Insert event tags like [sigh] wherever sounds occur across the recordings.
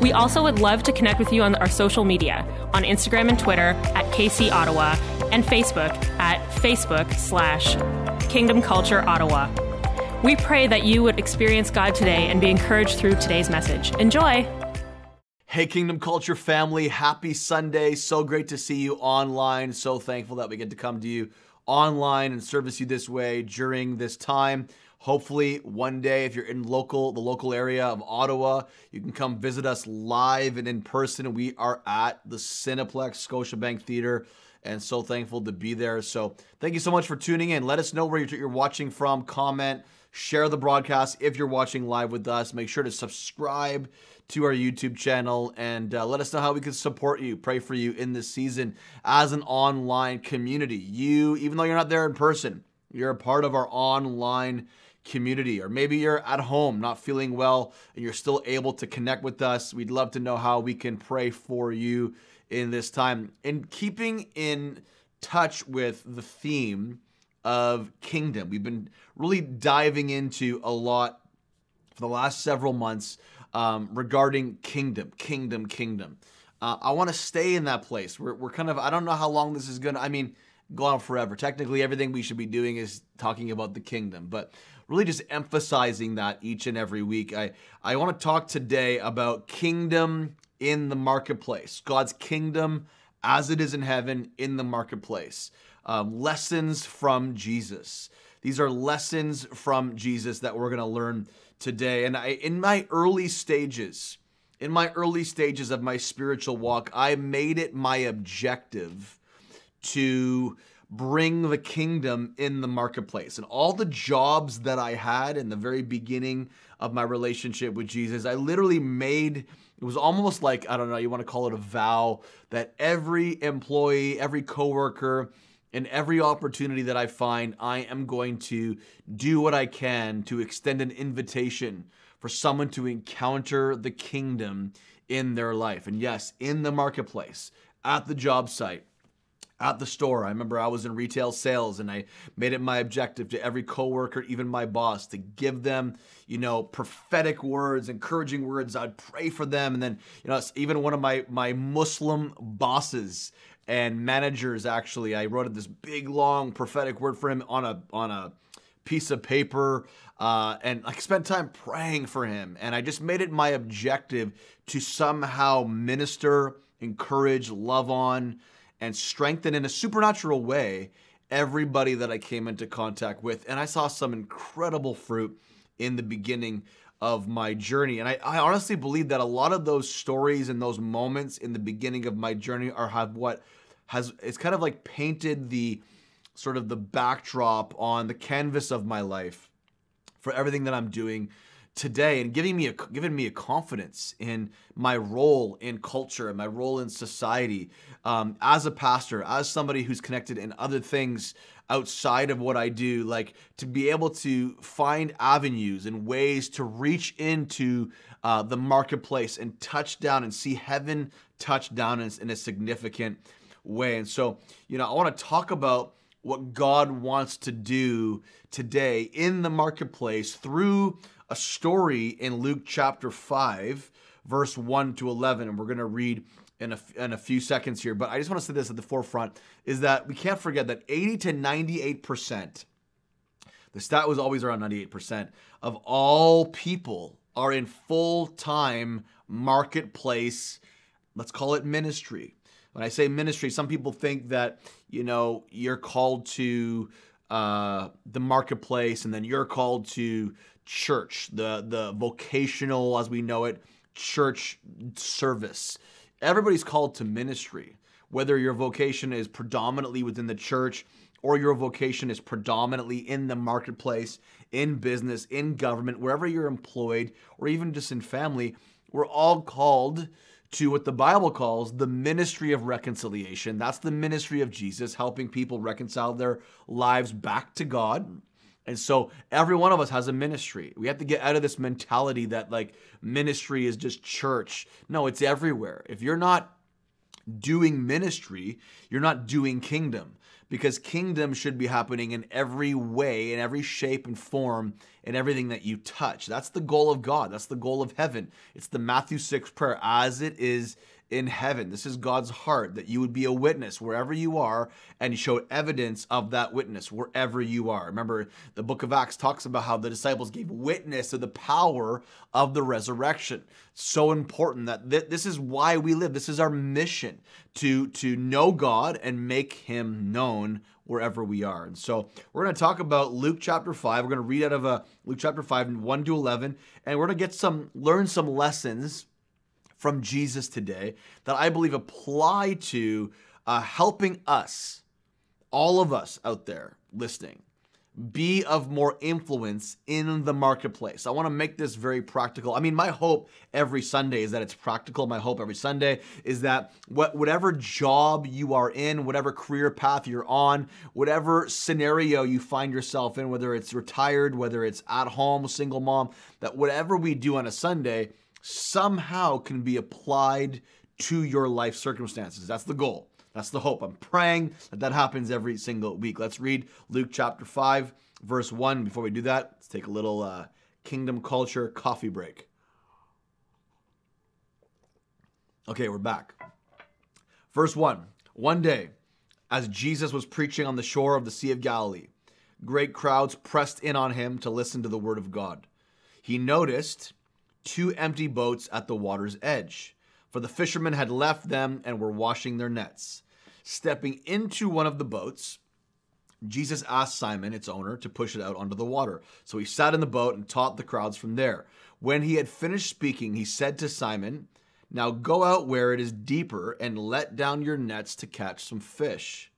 We also would love to connect with you on our social media on Instagram and Twitter at KC Ottawa and Facebook at Facebook slash Kingdom Culture Ottawa. We pray that you would experience God today and be encouraged through today's message. Enjoy! Hey, Kingdom Culture family, happy Sunday. So great to see you online. So thankful that we get to come to you online and service you this way during this time. Hopefully, one day, if you're in local, the local area of Ottawa, you can come visit us live and in person. We are at the Cineplex Scotiabank Theater, and so thankful to be there. So, thank you so much for tuning in. Let us know where you're watching from. Comment, share the broadcast if you're watching live with us. Make sure to subscribe to our YouTube channel and uh, let us know how we can support you, pray for you in this season as an online community. You, even though you're not there in person, you're a part of our online community, or maybe you're at home not feeling well and you're still able to connect with us. We'd love to know how we can pray for you in this time. In keeping in touch with the theme of kingdom, we've been really diving into a lot for the last several months um, regarding kingdom, kingdom, kingdom. Uh, I want to stay in that place. We're, we're kind of, I don't know how long this is going to, I mean, go on forever. Technically, everything we should be doing is talking about the kingdom, but really just emphasizing that each and every week. I, I want to talk today about kingdom in the marketplace, God's kingdom as it is in heaven in the marketplace. Um, lessons from Jesus. These are lessons from Jesus that we're going to learn today. And I, in my early stages, in my early stages of my spiritual walk, I made it my objective to bring the kingdom in the marketplace. And all the jobs that I had in the very beginning of my relationship with Jesus, I literally made it was almost like, I don't know, you want to call it a vow that every employee, every coworker, and every opportunity that I find, I am going to do what I can to extend an invitation for someone to encounter the kingdom in their life. And yes, in the marketplace, at the job site, at the store. I remember I was in retail sales and I made it my objective to every coworker, even my boss, to give them, you know, prophetic words, encouraging words. I'd pray for them. And then, you know, even one of my my Muslim bosses and managers actually, I wrote this big long prophetic word for him on a on a piece of paper uh, and I spent time praying for him. And I just made it my objective to somehow minister, encourage, love on, and strengthen in a supernatural way everybody that I came into contact with. And I saw some incredible fruit in the beginning of my journey. And I, I, honestly believe that a lot of those stories and those moments in the beginning of my journey are have what has it's kind of like painted the sort of the backdrop on the canvas of my life for everything that I'm doing today and giving me a giving me a confidence in my role in culture and my role in society um, as a pastor as somebody who's connected in other things outside of what I do like to be able to find avenues and ways to reach into uh, the marketplace and touch down and see heaven touch down in, in a significant way. And so you know I want to talk about what God wants to do today in the marketplace through a story in Luke chapter 5, verse 1 to 11. And we're going to read in a, in a few seconds here. But I just want to say this at the forefront is that we can't forget that 80 to 98%, the stat was always around 98%, of all people are in full time marketplace, let's call it ministry. When I say ministry, some people think that, you know, you're called to uh, the marketplace and then you're called to church, the the vocational as we know it, church service. Everybody's called to ministry. Whether your vocation is predominantly within the church or your vocation is predominantly in the marketplace, in business, in government, wherever you're employed, or even just in family, we're all called to what the Bible calls the ministry of reconciliation. That's the ministry of Jesus, helping people reconcile their lives back to God. And so every one of us has a ministry. We have to get out of this mentality that like ministry is just church. No, it's everywhere. If you're not doing ministry, you're not doing kingdom because kingdom should be happening in every way, in every shape and form, in everything that you touch. That's the goal of God. That's the goal of heaven. It's the Matthew 6 prayer, as it is in heaven. This is God's heart that you would be a witness wherever you are and show evidence of that witness wherever you are. Remember, the book of Acts talks about how the disciples gave witness of the power of the resurrection. So important that th- this is why we live. This is our mission to, to know God and make him known wherever we are. And so we're going to talk about Luke chapter 5. We're going to read out of uh, Luke chapter 5, 1 to 11, and we're going to get some, learn some lessons from Jesus today that I believe apply to uh, helping us, all of us out there listening, be of more influence in the marketplace. I want to make this very practical. I mean, my hope every Sunday is that it's practical. My hope every Sunday is that what, whatever job you are in, whatever career path you're on, whatever scenario you find yourself in, whether it's retired, whether it's at home, single mom, that whatever we do on a Sunday, somehow can be applied to your life circumstances. That's the goal. That's the hope. I'm praying that that happens every single week. Let's read Luke chapter 5, verse 1. Before we do that, let's take a little uh, kingdom culture coffee break. Okay, we're back. Verse 1 One day, as Jesus was preaching on the shore of the Sea of Galilee, great crowds pressed in on him to listen to the word of God. He noticed two empty boats at the water's edge, for the fishermen had left them and were washing their nets. Stepping into one of the boats, Jesus asked Simon, its owner, to push it out onto the water. So he sat in the boat and taught the crowds from there. When he had finished speaking, he said to Simon, Now go out where it is deeper and let down your nets to catch some fish.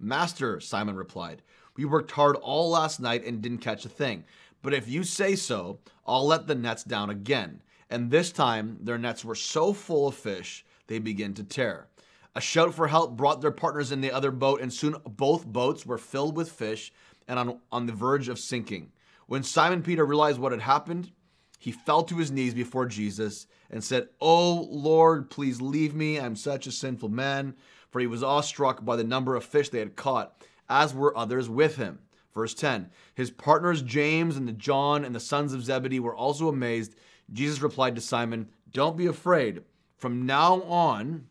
Master, Simon replied, We worked hard all last night and didn't catch a thing. But if you say so, I'll let the nets down again. And this time their nets were so full of fish, they began to tear. A shout for help brought their partners in the other boat, and soon both boats were filled with fish and on, on the verge of sinking. When Simon Peter realized what had happened, he fell to his knees before Jesus and said, Oh Lord, please leave me. I'm such a sinful man. For he was awestruck by the number of fish they had caught, as were others with him. Verse 10 His partners James and the John and the sons of Zebedee were also amazed. Jesus replied to Simon, Don't be afraid. From now on,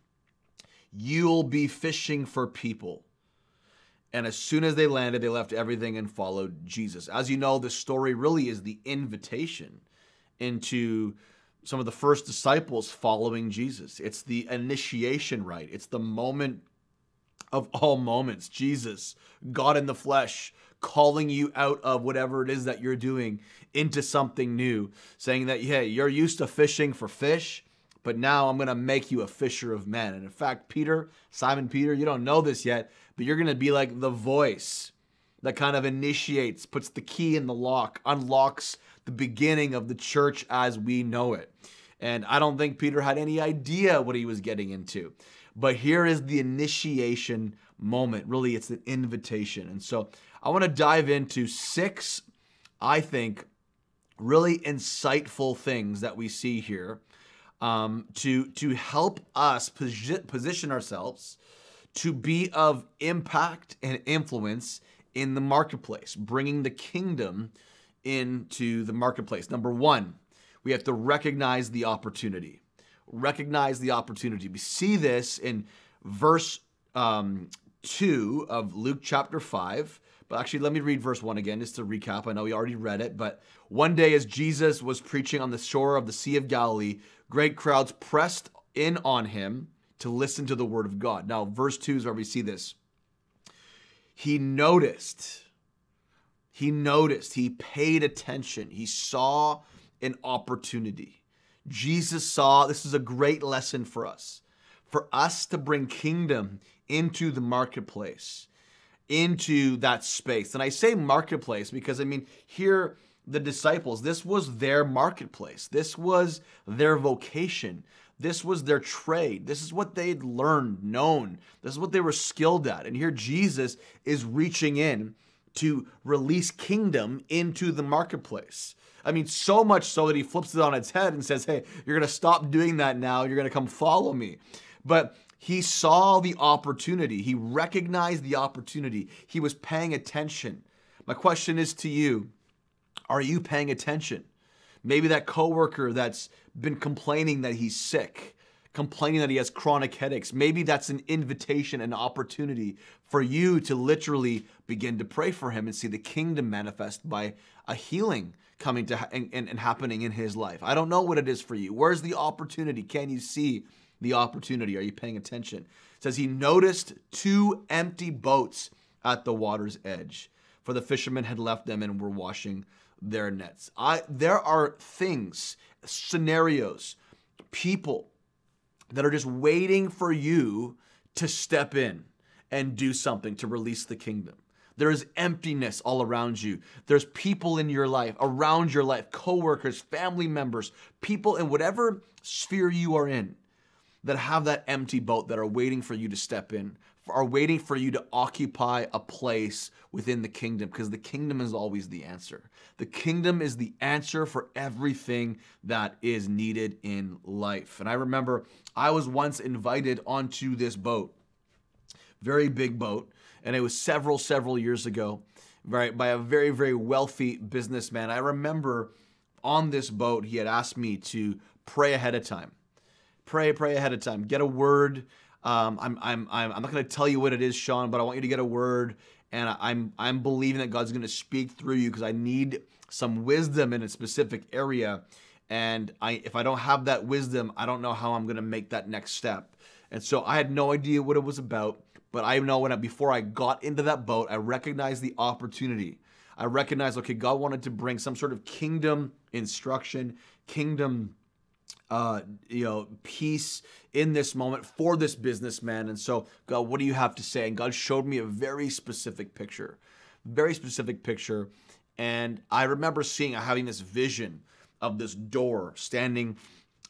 you'll be fishing for people. And as soon as they landed, they left everything and followed Jesus. As you know, this story really is the invitation into some of the first disciples following Jesus. It's the initiation rite, it's the moment of all moments. Jesus, God in the flesh, calling you out of whatever it is that you're doing into something new, saying that, hey, you're used to fishing for fish, but now I'm going to make you a fisher of men. And in fact, Peter, Simon Peter, you don't know this yet, but you're going to be like the voice that kind of initiates, puts the key in the lock, unlocks the beginning of the church as we know it. And I don't think Peter had any idea what he was getting into. But here is the initiation moment. Really, it's an invitation. And so I want to dive into six, I think, really insightful things that we see here um, to, to help us posi- position ourselves to be of impact and influence in the marketplace, bringing the kingdom into the marketplace. Number one, we have to recognize the opportunity. Recognize the opportunity. We see this in verse um, 2 of Luke chapter 5. But actually, let me read verse 1 again just to recap. I know we already read it, but one day as Jesus was preaching on the shore of the Sea of Galilee, great crowds pressed in on him to listen to the word of God. Now, verse 2 is where we see this. He noticed, he noticed, he paid attention, he saw an opportunity. Jesus saw this is a great lesson for us, for us to bring kingdom into the marketplace, into that space. And I say marketplace because I mean, here the disciples. This was their marketplace. This was their vocation. This was their trade. This is what they'd learned, known. This is what they were skilled at. And here Jesus is reaching in to release kingdom into the marketplace. I mean, so much so that he flips it on its head and says, Hey, you're going to stop doing that now. You're going to come follow me. But he saw the opportunity, he recognized the opportunity, he was paying attention. My question is to you Are you paying attention? Maybe that coworker that's been complaining that he's sick, complaining that he has chronic headaches. Maybe that's an invitation, an opportunity for you to literally begin to pray for him and see the kingdom manifest by a healing coming to and, and, and happening in his life. I don't know what it is for you. Where's the opportunity? Can you see the opportunity? Are you paying attention? It says he noticed two empty boats at the water's edge, for the fishermen had left them and were washing their nets. I there are things, scenarios, people that are just waiting for you to step in and do something to release the kingdom. There is emptiness all around you. There's people in your life, around your life, coworkers, family members, people in whatever sphere you are in that have that empty boat that are waiting for you to step in, are waiting for you to occupy a place within the kingdom because the kingdom is always the answer. The kingdom is the answer for everything that is needed in life. And I remember I was once invited onto this boat, very big boat, and it was several, several years ago, right, by a very, very wealthy businessman. I remember on this boat, he had asked me to pray ahead of time. Pray, pray ahead of time. Get a word um, I'm, I'm, I'm, I'm not going to tell you what it is, Sean, but I want you to get a word, and I'm, I'm believing that God's going to speak through you because I need some wisdom in a specific area, and I, if I don't have that wisdom, I don't know how I'm going to make that next step. And so I had no idea what it was about, but I know when I, before I got into that boat, I recognized the opportunity. I recognized, okay, God wanted to bring some sort of kingdom instruction, kingdom uh, you know, peace in this moment for this businessman. And so, God, what do you have to say? And God showed me a very specific picture, very specific picture. And I remember seeing, having this vision of this door standing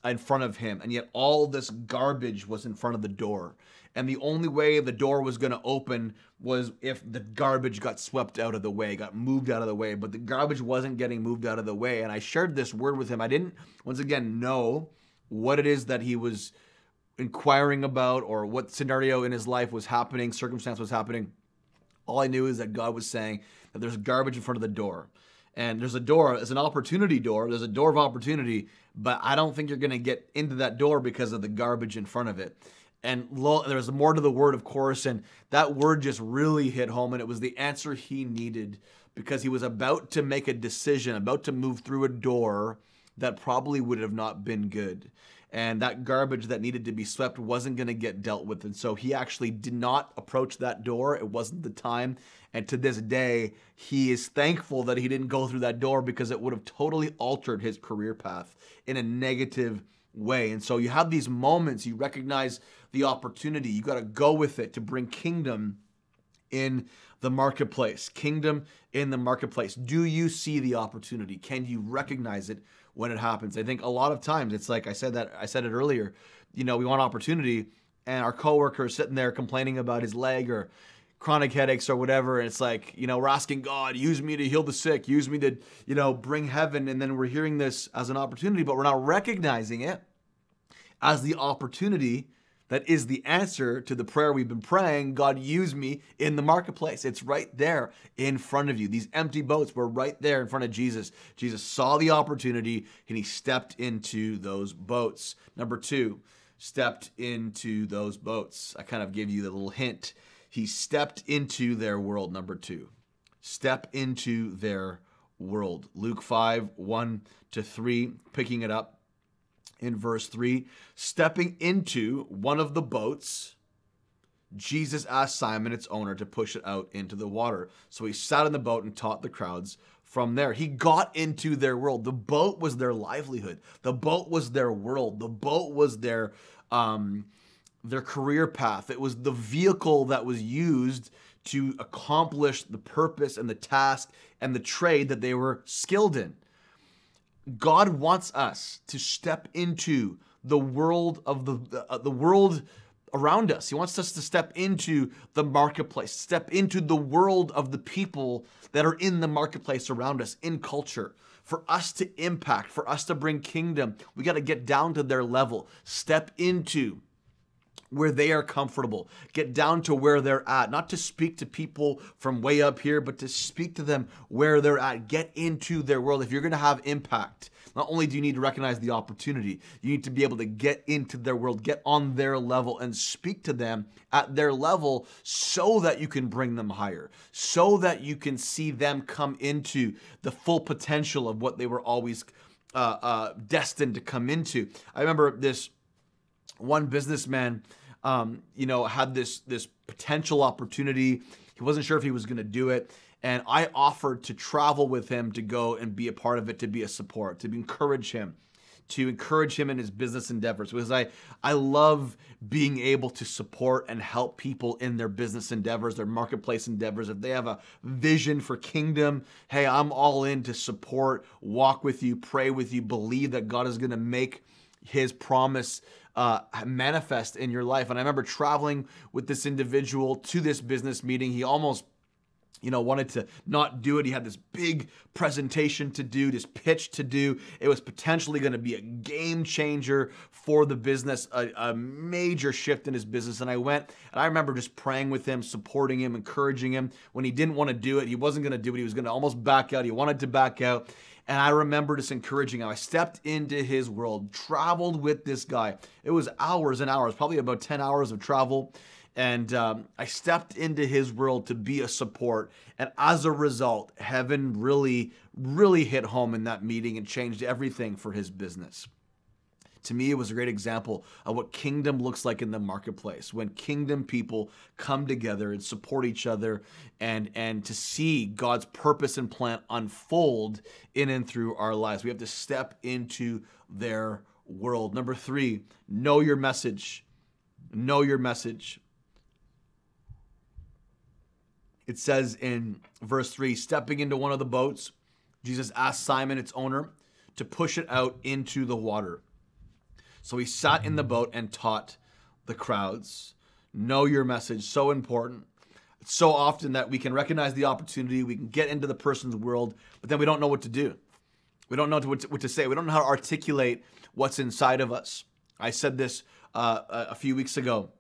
in front of him, and yet all this garbage was in front of the door. And the only way the door was going to open was if the garbage got swept out of the way, got moved out of the way. But the garbage wasn't getting moved out of the way. And I shared this word with him. I didn't, once again, know what it is that he was inquiring about or what scenario in his life was happening, circumstance was happening. All I knew is that God was saying that there's garbage in front of the door. And there's a door, it's an opportunity door. There's a door of opportunity, but I don't think you're to get into that door because of the garbage in front of it. And lo, there's more to the word, of course, and that word just really hit home, and it was the answer he needed because he was about to make a decision, about to move through a door that probably would have not been good. And that garbage that needed to be swept wasn't going to get dealt with. And so he actually did not approach that door. It wasn't the time. And to this day, he is thankful that he didn't go through that door because it would have totally altered his career path in a negative way. And so you have these moments, you recognize the opportunity, you got to go with it to bring kingdom in the marketplace. Kingdom in the marketplace. Do you see the opportunity? Can you recognize it when it happens? I think a lot of times it's like I said that I said it earlier, you know, we want opportunity and our coworker is sitting there complaining about his leg or chronic headaches or whatever and it's like you know we're asking god use me to heal the sick use me to you know bring heaven and then we're hearing this as an opportunity but we're not recognizing it as the opportunity that is the answer to the prayer we've been praying god use me in the marketplace. It's right there in front of you. These empty boats were right there in front of jesus. Jesus saw the opportunity and he stepped into those boats. Number two stepped into those boats. I kind of gave you the little hint. He stepped into their world. Number two, step into their world. Luke 5 1 to 3, picking it up in verse 3. Stepping into one of the boats, Jesus asked Simon, its owner, to push it out into the water. So he sat in the boat and taught the crowds from there. He got into their world. The boat was their livelihood, the boat was their world, the boat was their. Um, their career path. It was the vehicle that was used to accomplish the purpose and the task and the trade that they were skilled in. God wants us to step into the world of the uh, the world around us. He wants us to step into the marketplace, step into the world of the people that are in the marketplace around us, in culture. For us to impact, for us to bring kingdom, we got to get down to their level, step into where they are comfortable. Get down to where they're at. Not to speak to people from way up here, but to speak to them where they're at. Get into their world. If you're going to have impact, not only do you need to recognize the opportunity, you need to be able to get into their world, get on their level, and speak to them at their level so that you can bring them higher, so that you can see them come into the full potential of what they were always uh, uh, destined to come into. I remember this one businessman, um, you know, had this this potential opportunity. He wasn't sure if he was going to do it, and I offered to travel with him to go and be a part of it, to be a support, to encourage him, to encourage him in his business endeavors. Because I I love being able to support and help people in their business endeavors, their marketplace endeavors. If they have a vision for kingdom, hey, I'm all in to support, walk with you, pray with you, believe that God is going to make His promise uh, manifest in your life. And I remember traveling with this individual to this business meeting. He almost you know, wanted to not do it. He had this big presentation to do, this pitch to do. It was potentially going to be a game changer for the business, a, a, major shift in his business. And I went and I remember just praying with him, supporting him, encouraging him. When he didn't want to do it, he wasn't going to do it. He was going to almost back out. He wanted to back out. And I remember just encouraging him. I stepped into his world, traveled with this guy. It was hours and hours, probably about 10 hours of travel. And um, I stepped into his world to be a support. And as a result, heaven really, really hit home in that meeting and changed everything for his business to me, it was a great example of what kingdom looks like in the marketplace when kingdom people come together and support each other and, and to see God's purpose and plan unfold in and through our lives. We have to step into their world. Number three, know your message. Know your message. It says in verse 3 stepping into one of the boats, Jesus asked Simon, its owner, to push it out into the water. So he sat in the boat and taught the crowds. Know your message, so important. It's so often that we can recognize the opportunity, we can get into the person's world, but then we don't know what to do. We don't know what to, what to say. We don't know how to articulate what's inside of us. I said this uh, a few weeks ago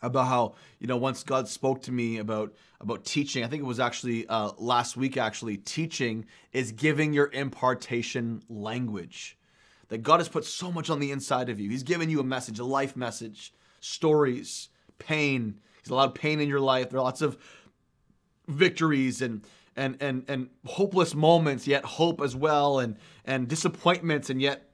about how you know once God spoke to me about about teaching. I think it was actually uh, last week. Actually, teaching is giving your impartation language that God has put so much on the inside of you. He's given you a message, a life message, stories, pain. He's allowed pain in your life. There are lots of victories and and and and hopeless moments, yet hope as well, and and disappointments, and yet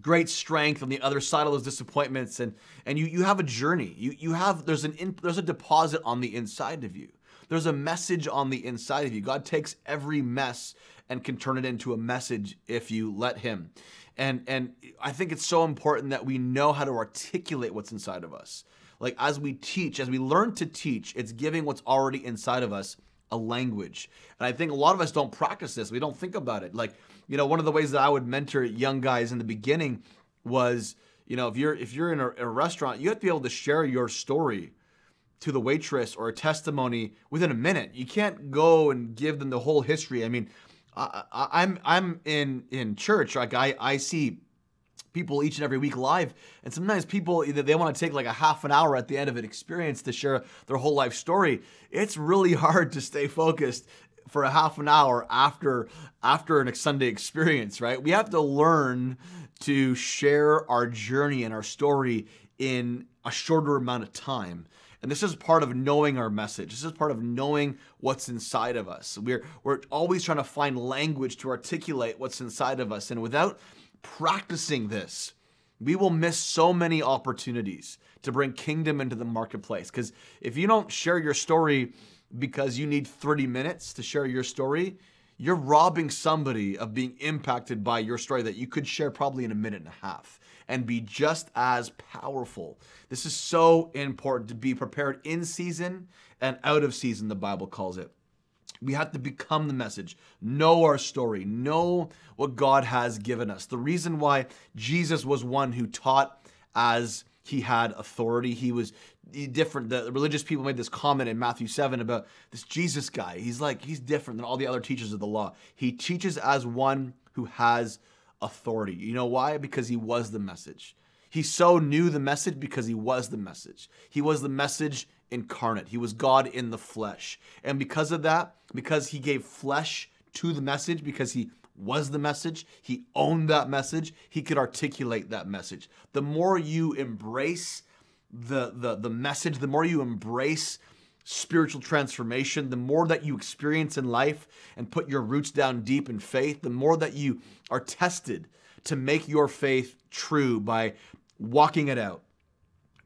great strength on the other side of those disappointments. And and you you have a journey. You you have there's an in, there's a deposit on the inside of you. There's a message on the inside of you. God takes every mess and can turn it into a message if you let Him. And and I think it's so important that we know how to articulate what's inside of us. Like as we teach, as we learn to teach, it's giving what's already inside of us a language. And I think a lot of us don't practice this. We don't think about it. Like, you know, one of the ways that I would mentor young guys in the beginning was, you know, if you're if you're in a, a restaurant, you have to be able to share your story to the waitress or a testimony within a minute. You can't go and give them the whole history. I mean, I, I'm I'm in in church. Like I I see people each and every week live, and sometimes people they want to take like a half an hour at the end of an experience to share their whole life story. It's really [laughs] hard to stay focused for a half an hour after after an Sunday experience, right? We have to learn to share our journey and our story in a shorter amount of time. And this is part of knowing our message. This is part of knowing what's inside of us. We're, we're always trying to find language to articulate what's inside of us. And without practicing this, we will miss so many opportunities to bring kingdom into the marketplace. Because if you don't share your story because you need 30 minutes to share your story, you're robbing somebody of being impacted by your story that you could share probably in a minute and a half and be just as powerful. This is so important to be prepared in season and out of season, the Bible calls it. We have to become the message, know our story, know what God has given us. The reason why Jesus was one who taught as he had authority. He was different. The religious people made this comment in Matthew 7 about this Jesus guy. He's like, he's different than all the other teachers of the law. He teaches as one who has authority. You know why? Because he was the message. He so knew the message because he was the message. He was the message incarnate. He was God in the flesh. And because of that, because he gave flesh to the message, because he was the message, he owned that message, he could articulate that message. The more you embrace the, the, the message, the more you embrace spiritual transformation, the more that you experience in life and put your roots down deep in faith, the more that you are tested to make your faith true by walking it out,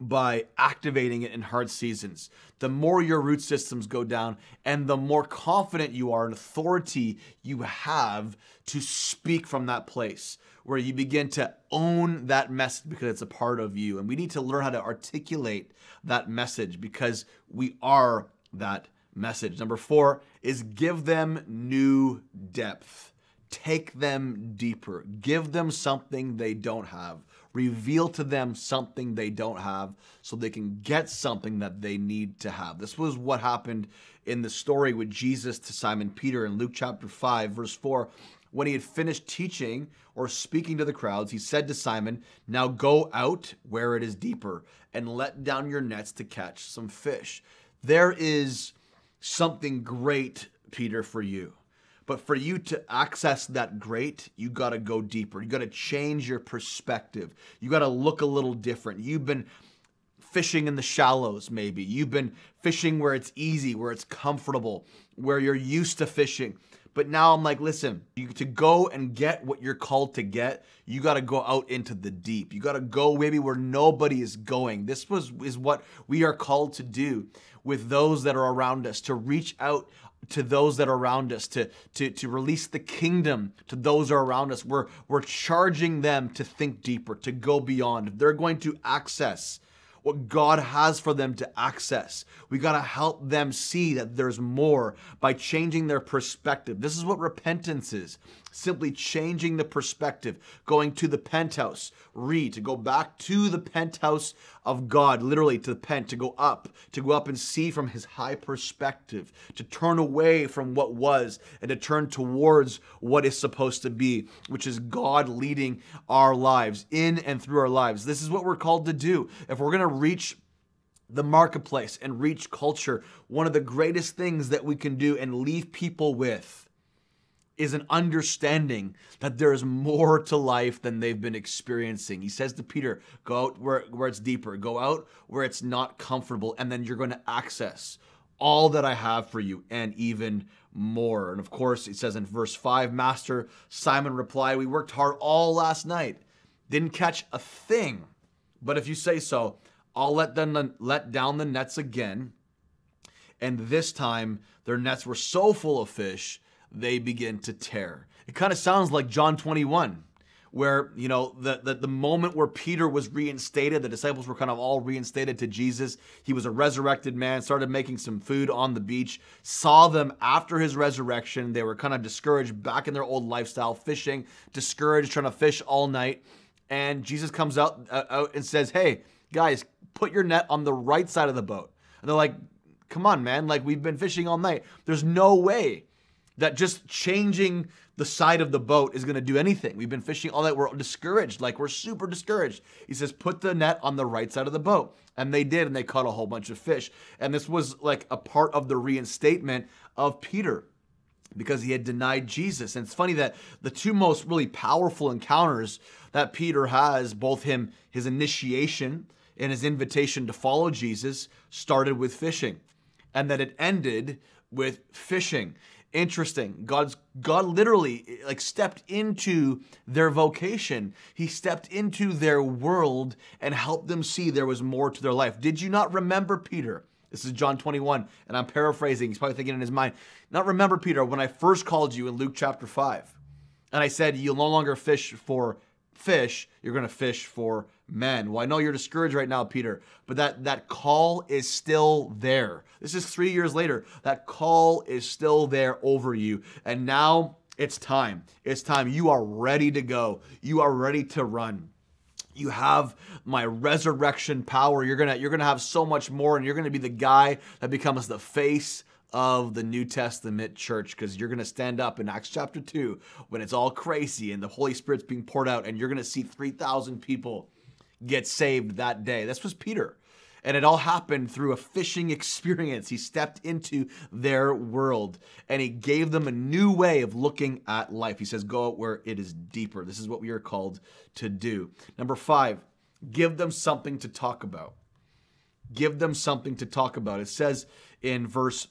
by activating it in hard seasons. The more your root systems go down, and the more confident you are and authority you have to speak from that place where you begin to own that message because it's a part of you. And we need to learn how to articulate that message because we are that message. Number four is give them new depth. Take them deeper. Give them something they don't have reveal to them something they don't have so they can get something that they need to have. This was what happened in the story with Jesus to Simon Peter in Luke chapter 5, verse 4. When he had finished teaching or speaking to the crowds, he said to Simon, Now go out where it is deeper and let down your nets to catch some fish. There is something great, Peter, for you. But for you to access that great, you got to go deeper. You got to change your perspective. You got to look a little different. You've been fishing in the shallows, maybe. You've been fishing where it's easy, where it's comfortable, where you're used to fishing. But now I'm like, listen, you, to go and get what you're called to get, you got to go out into the deep. You got to go maybe where nobody is going. This was is what we are called to do with those that are around us, to reach out to those that are around us, to, to, to release the kingdom to those that are around us. We're, we're charging them to think deeper, to go beyond. They're going to access what God has for them to access. We got to help them see that there's more by changing their perspective. This is what repentance is simply changing the perspective, going to the penthouse, read, to go back to the penthouse of God, literally to the pent, to go up, to go up and see from his high perspective, to turn away from what was and to turn towards what is supposed to be, which is God leading our lives in and through our lives. This is what we're called to do. If we're going to reach the marketplace and reach culture, one of the greatest things that we can do and leave people with is an understanding that there is more to life than they've been experiencing. He says to Peter, Go out where, where it's deeper, go out where it's not comfortable, and then you're going to access all that I have for you and even more. And of course, it says in verse 5 Master Simon replied, We worked hard all last night, didn't catch a thing. But if you say so, I'll let them let down the nets again. And this time, their nets were so full of fish they begin to tear. It kind of sounds like John 21, where, you know, the, the, the moment where Peter was reinstated, the disciples were kind of all reinstated to Jesus. He was a resurrected man, started making some food on the beach, saw them after his resurrection. They were kind of discouraged back in their old lifestyle, fishing, discouraged, trying to fish all night. And Jesus comes out, uh, out and says, Hey, guys, put your net on the right side of the boat. And they're like, Come on, man. Like, we've been fishing all night. There's no way that just changing the side of the boat is going to do anything. We've been fishing all night. We're discouraged. Like, we're super discouraged. He says, put the net on the right side of the boat. And they did, and they caught a whole bunch of fish. And this was like a part of the reinstatement of Peter because he had denied Jesus. And it's funny that the two most really powerful encounters that Peter has, both him, his initiation and his invitation to follow Jesus, started with fishing. And that it ended with fishing interesting. God's God literally like stepped into their vocation. He stepped into their world and helped them see there was more to their life. Did you not remember Peter This is John 21, and I'm paraphrasing. He's probably thinking in his mind, Not remember, Peter, when I first called you in Luke chapter 5, and I said, You'll no longer fish for fish, you're going to fish for men. Well, I know you're discouraged right now, Peter, but that, that call is still there. This is three years later. That call is still there over you. And now it's time. It's time. You are ready to go, you are ready to run you have my resurrection power you're gonna you're gonna have so much more and you're gonna be the guy that becomes the face of the New Testament church because you're going to stand up in Acts chapter 2 when it's all crazy and the Holy Spirit's being poured out and you're going to see 3,000 people get saved that day. This was Peter. And it all happened through a fishing [laughs] experience. He stepped into their world and he gave them a new way of looking at life. He says, Go out where it is deeper. This is what we are called to do. Number five, give them something to talk about. Give them something to talk about. It says in verse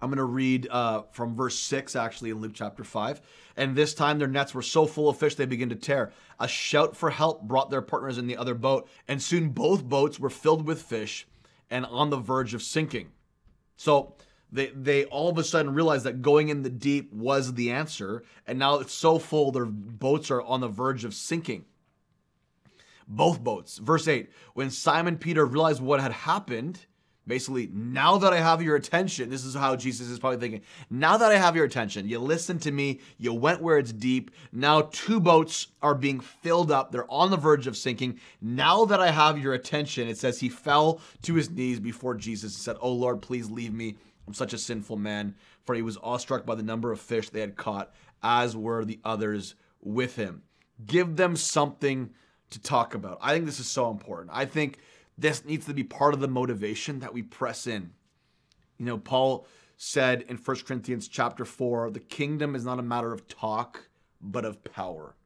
I'm going to read uh, from verse 6, actually, in Luke chapter 5. And this time their nets were so full of fish they began to tear. A shout for help brought their partners in the other boat, and soon both boats were filled with fish and on the verge of sinking. So they, they all of a sudden realized that going in the deep was the answer, and now it's so full their boats are on the verge of sinking. Both boats. Verse 8 When Simon Peter realized what had happened, Basically, now that I have your attention, this is how Jesus is probably thinking. Now that I have your attention, you listened to me, you went where it's deep. Now two boats are being filled up, they're on the verge of sinking. Now that I have your attention, it says he fell to his knees before Jesus and said, Oh Lord, please leave me. I'm such a sinful man. For he was awestruck by the number of fish they had caught, as were the others with him. Give them something to talk about. I think this is so important. I think this needs to be part of the motivation that we press in. You know, Paul said in 1 Corinthians chapter 4, the kingdom is not a matter of talk, but of power.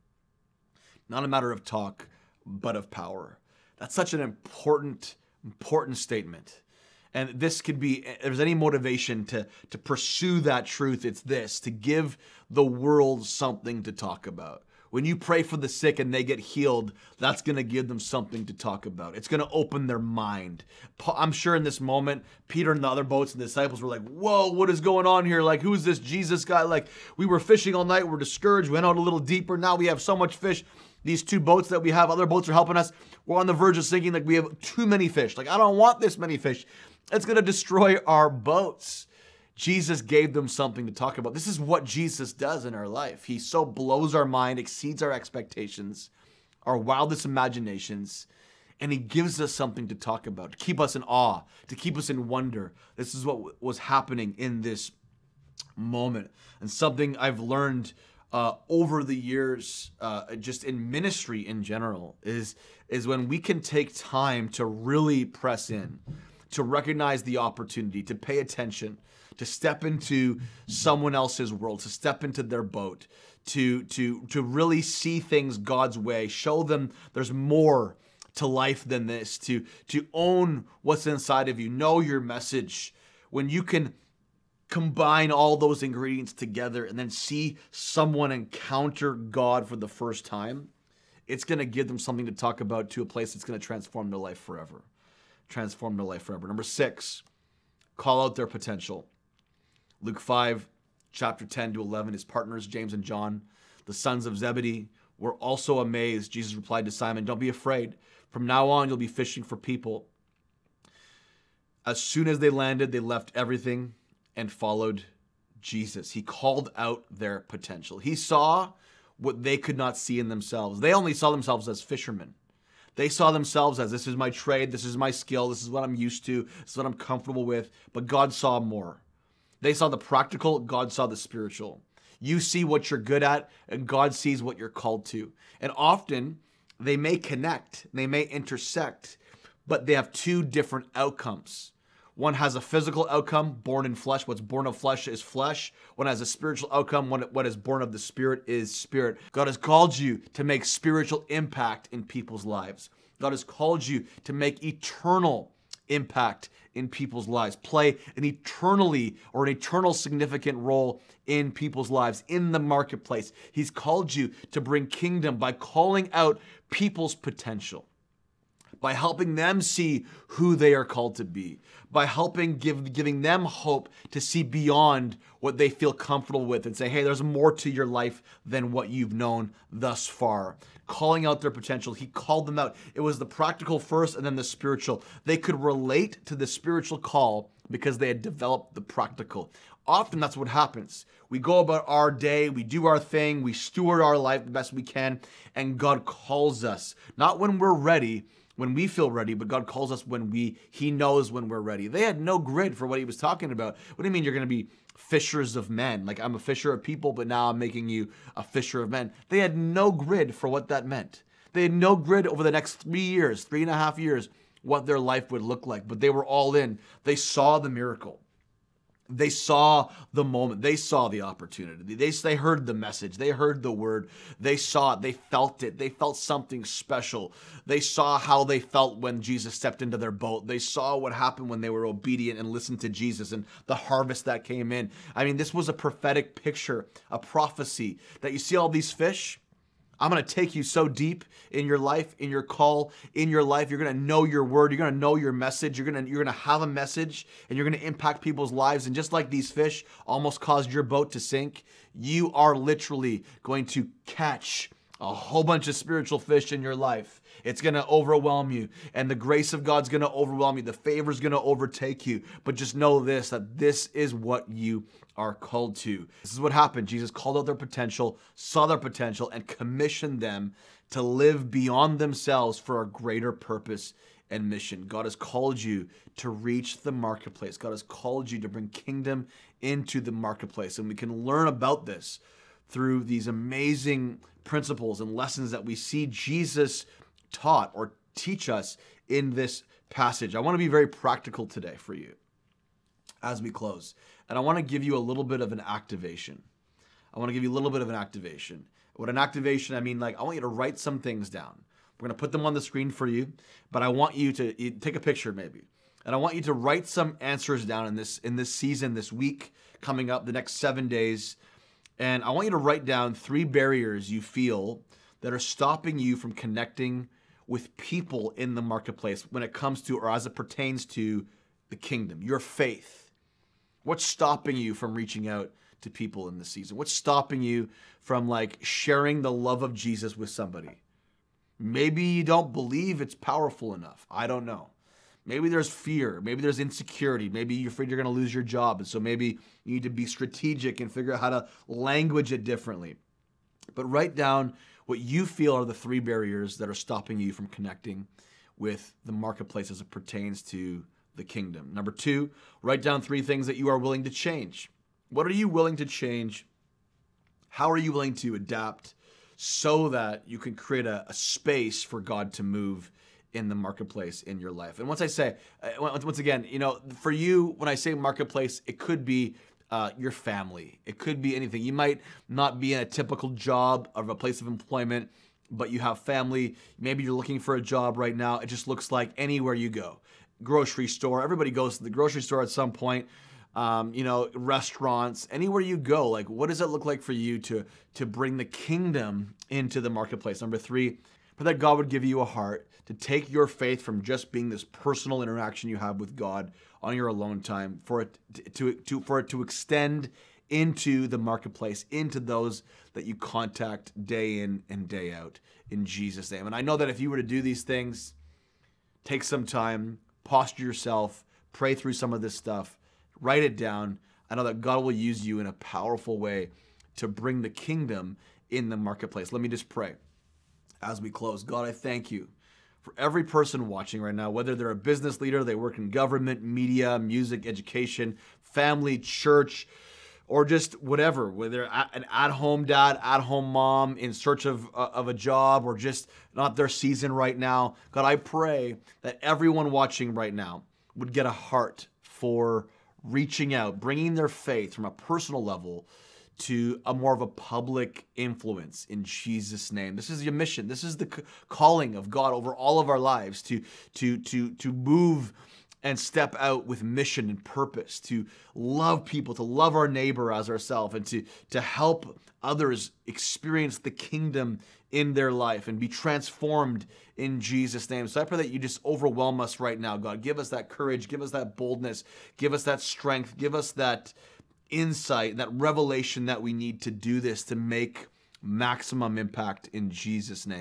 Not a matter of talk, but of power. That's such an important, important statement. And this could be, if there's any motivation to, to pursue that truth, it's this to give the world something to talk about. When you pray for the sick and they get healed, that's going to give them something to talk about. It's going to open their mind. I'm sure in this moment, Peter and the other boats and disciples were like, Whoa, what is going on here? Like, who's this Jesus guy? Like, we were fishing all night, we're discouraged, went out a little deeper. Now we have so much fish. These two boats that we have, other boats are helping us. We're on the verge of sinking. Like, we have too many fish. Like, I don't want this many fish. It's going to destroy our boats. Jesus gave them something to talk about. This is what Jesus does in our life. He so blows our mind, exceeds our expectations, our wildest imaginations, and he gives us something to talk about, to keep us in awe, to keep us in wonder. This is what was happening in this moment. And something I've learned uh, over the years, uh, just in ministry in general, is, is when we can take time to really press in, to recognize the opportunity, to pay attention to step into someone else's world, to step into their boat, to to to really see things God's way, show them there's more to life than this, to to own what's inside of you, know your message. When you can combine all those ingredients together and then see someone encounter God for the first time, it's going to give them something to talk about to a place that's going to transform their life forever. Transform their life forever. Number six, call out their potential. Luke 5, chapter 10 to 11, his partners, James and John, the sons of Zebedee, were also amazed. Jesus replied to Simon, Don't be afraid. From now on, you'll be fishing for people. As soon as they landed, they left everything and followed Jesus. He called out their potential. He saw what they could not see in themselves. They only saw themselves as fishermen. They saw themselves as this is my trade, this is my skill, this is what I'm used to, this is what I'm comfortable with. But God saw more. They saw the practical, God saw the spiritual. You see what you're good at, and God sees what you're called to. And often they may connect, they may intersect, but they have two different outcomes. One has a physical outcome, born in flesh. What's born of flesh is flesh. One has a spiritual outcome. What is born of the spirit is spirit. God has called you to make spiritual impact in people's lives. God has called you to make eternal impact in people's lives, play an eternally or an eternal significant role in people's lives, in the marketplace. He's called you to bring kingdom by calling out people's potential, by helping them see who they are called to be, by helping give giving them hope to see beyond what they feel comfortable with and say, hey, there's more to your life than what you've known thus far. Calling out their potential. He called them out. It was the practical first and then the spiritual. They could relate to the spiritual call because they had developed the practical. Often that's what happens. We go about our day, we do our thing, we steward our life the best we can, and God calls us. Not when we're ready, when we feel ready, but God calls us when we He knows when we're ready. They had no grid for what He was talking about. What do you mean you're going to be fishers of men? Like I'm a fisher of people, but now I'm making you a fisher of men. They had no grid for what that meant. They had no grid over the next three years, three and a half years, what their life would look like. But they were all in. They saw the miracle. They saw the moment. They saw the opportunity. They, they heard the message. They heard the word. They saw it. They felt it. They felt something special. They saw how they felt when Jesus stepped into their boat. They saw what happened when they were obedient and listened to Jesus and the harvest that came in. I mean, this was a prophetic picture, a prophecy that you see all these fish I'm going to take you so deep in your life, in your call, in your life. You're going to know your word. You're going to know your message. You're going to you're going to have a message and you're going to impact people's lives and just like these fish almost caused your boat to sink, you are literally going to catch a whole bunch of spiritual fish in your life. It's going to overwhelm you, and the grace of God's going to overwhelm you. The favor's going to overtake you. But just know this that this is what you are called to. This is what happened. Jesus called out their potential, saw their potential, and commissioned them to live beyond themselves for a greater purpose and mission. God has called you to reach the marketplace. God has called you to bring kingdom into the marketplace. And we can learn about this through these amazing principles and lessons that we see Jesus taught or teach us in this passage. I want to be very practical today for you as we close. And I want to give you a little bit of an activation. I want to give you a little bit of an activation. What an activation, I mean, like, I want you to write some things down. We're going to put them on the screen for you, but I want you to take a picture maybe. And I want you to write some answers down in this in this season, this week coming up, the next 7 days. And I want you to write down three barriers you feel that are stopping you from connecting with people in the marketplace when it comes to or as it pertains to the kingdom, your faith What's stopping you from reaching out to people in this season? What's stopping you from like sharing the love of Jesus with somebody? Maybe you don't believe it's powerful enough. I don't know. Maybe there's fear. Maybe there's insecurity. Maybe you're afraid you're going to lose your job. And so maybe you need to be strategic and figure out how to language it differently. But write down what you feel are the three barriers that are stopping you from connecting with the marketplace as it pertains to the kingdom. Number two, write down three things that you are willing to change. What are you willing to change? How are you willing to adapt so that you can create a, a space for God to move in the marketplace in your life? And once I say, uh, once again, you know, for you, when I say marketplace, it could be uh, your family. It could be anything. You might not be in a typical job of a place of employment, but you have family. Maybe you're looking for a job right now. It just looks like anywhere you go grocery store. Everybody goes to the grocery store at some point. Um, you know, restaurants, anywhere you go. Like, what does it look like for you to to bring the kingdom into the marketplace? Number three, for that God would give you a heart to take your faith from just being this personal interaction you have with God on your alone time, for it to, to for it to extend into the marketplace, into those that you contact day in and day out in Jesus' name. And I know that if you were to do these things, take some time, posture yourself, pray through some of this stuff, write it down. I know that God will use you in a powerful way to bring the kingdom in the marketplace. Let me just pray as we close. God, I thank you for every person watching right now, whether they're a business leader, they work in government, media, music, education, family, church, or just whatever, whether an at-home dad, at-home mom in search of, uh, of a job or just not their season right now. God, I pray that everyone watching right now would get a heart for reaching out, bringing their faith from a personal level to a more of a public influence in Jesus name. This is your mission. This is the calling of God over all of our lives to to to to move and step out with mission and purpose to love people, to love our neighbor as ourselves, and to, to help others experience the kingdom in their life and be transformed in Jesus' name. So I pray that you just overwhelm us right now, God. Give us that courage, give us that boldness, give us that strength, give us that insight, that revelation that we need to do this to make maximum impact in Jesus' name.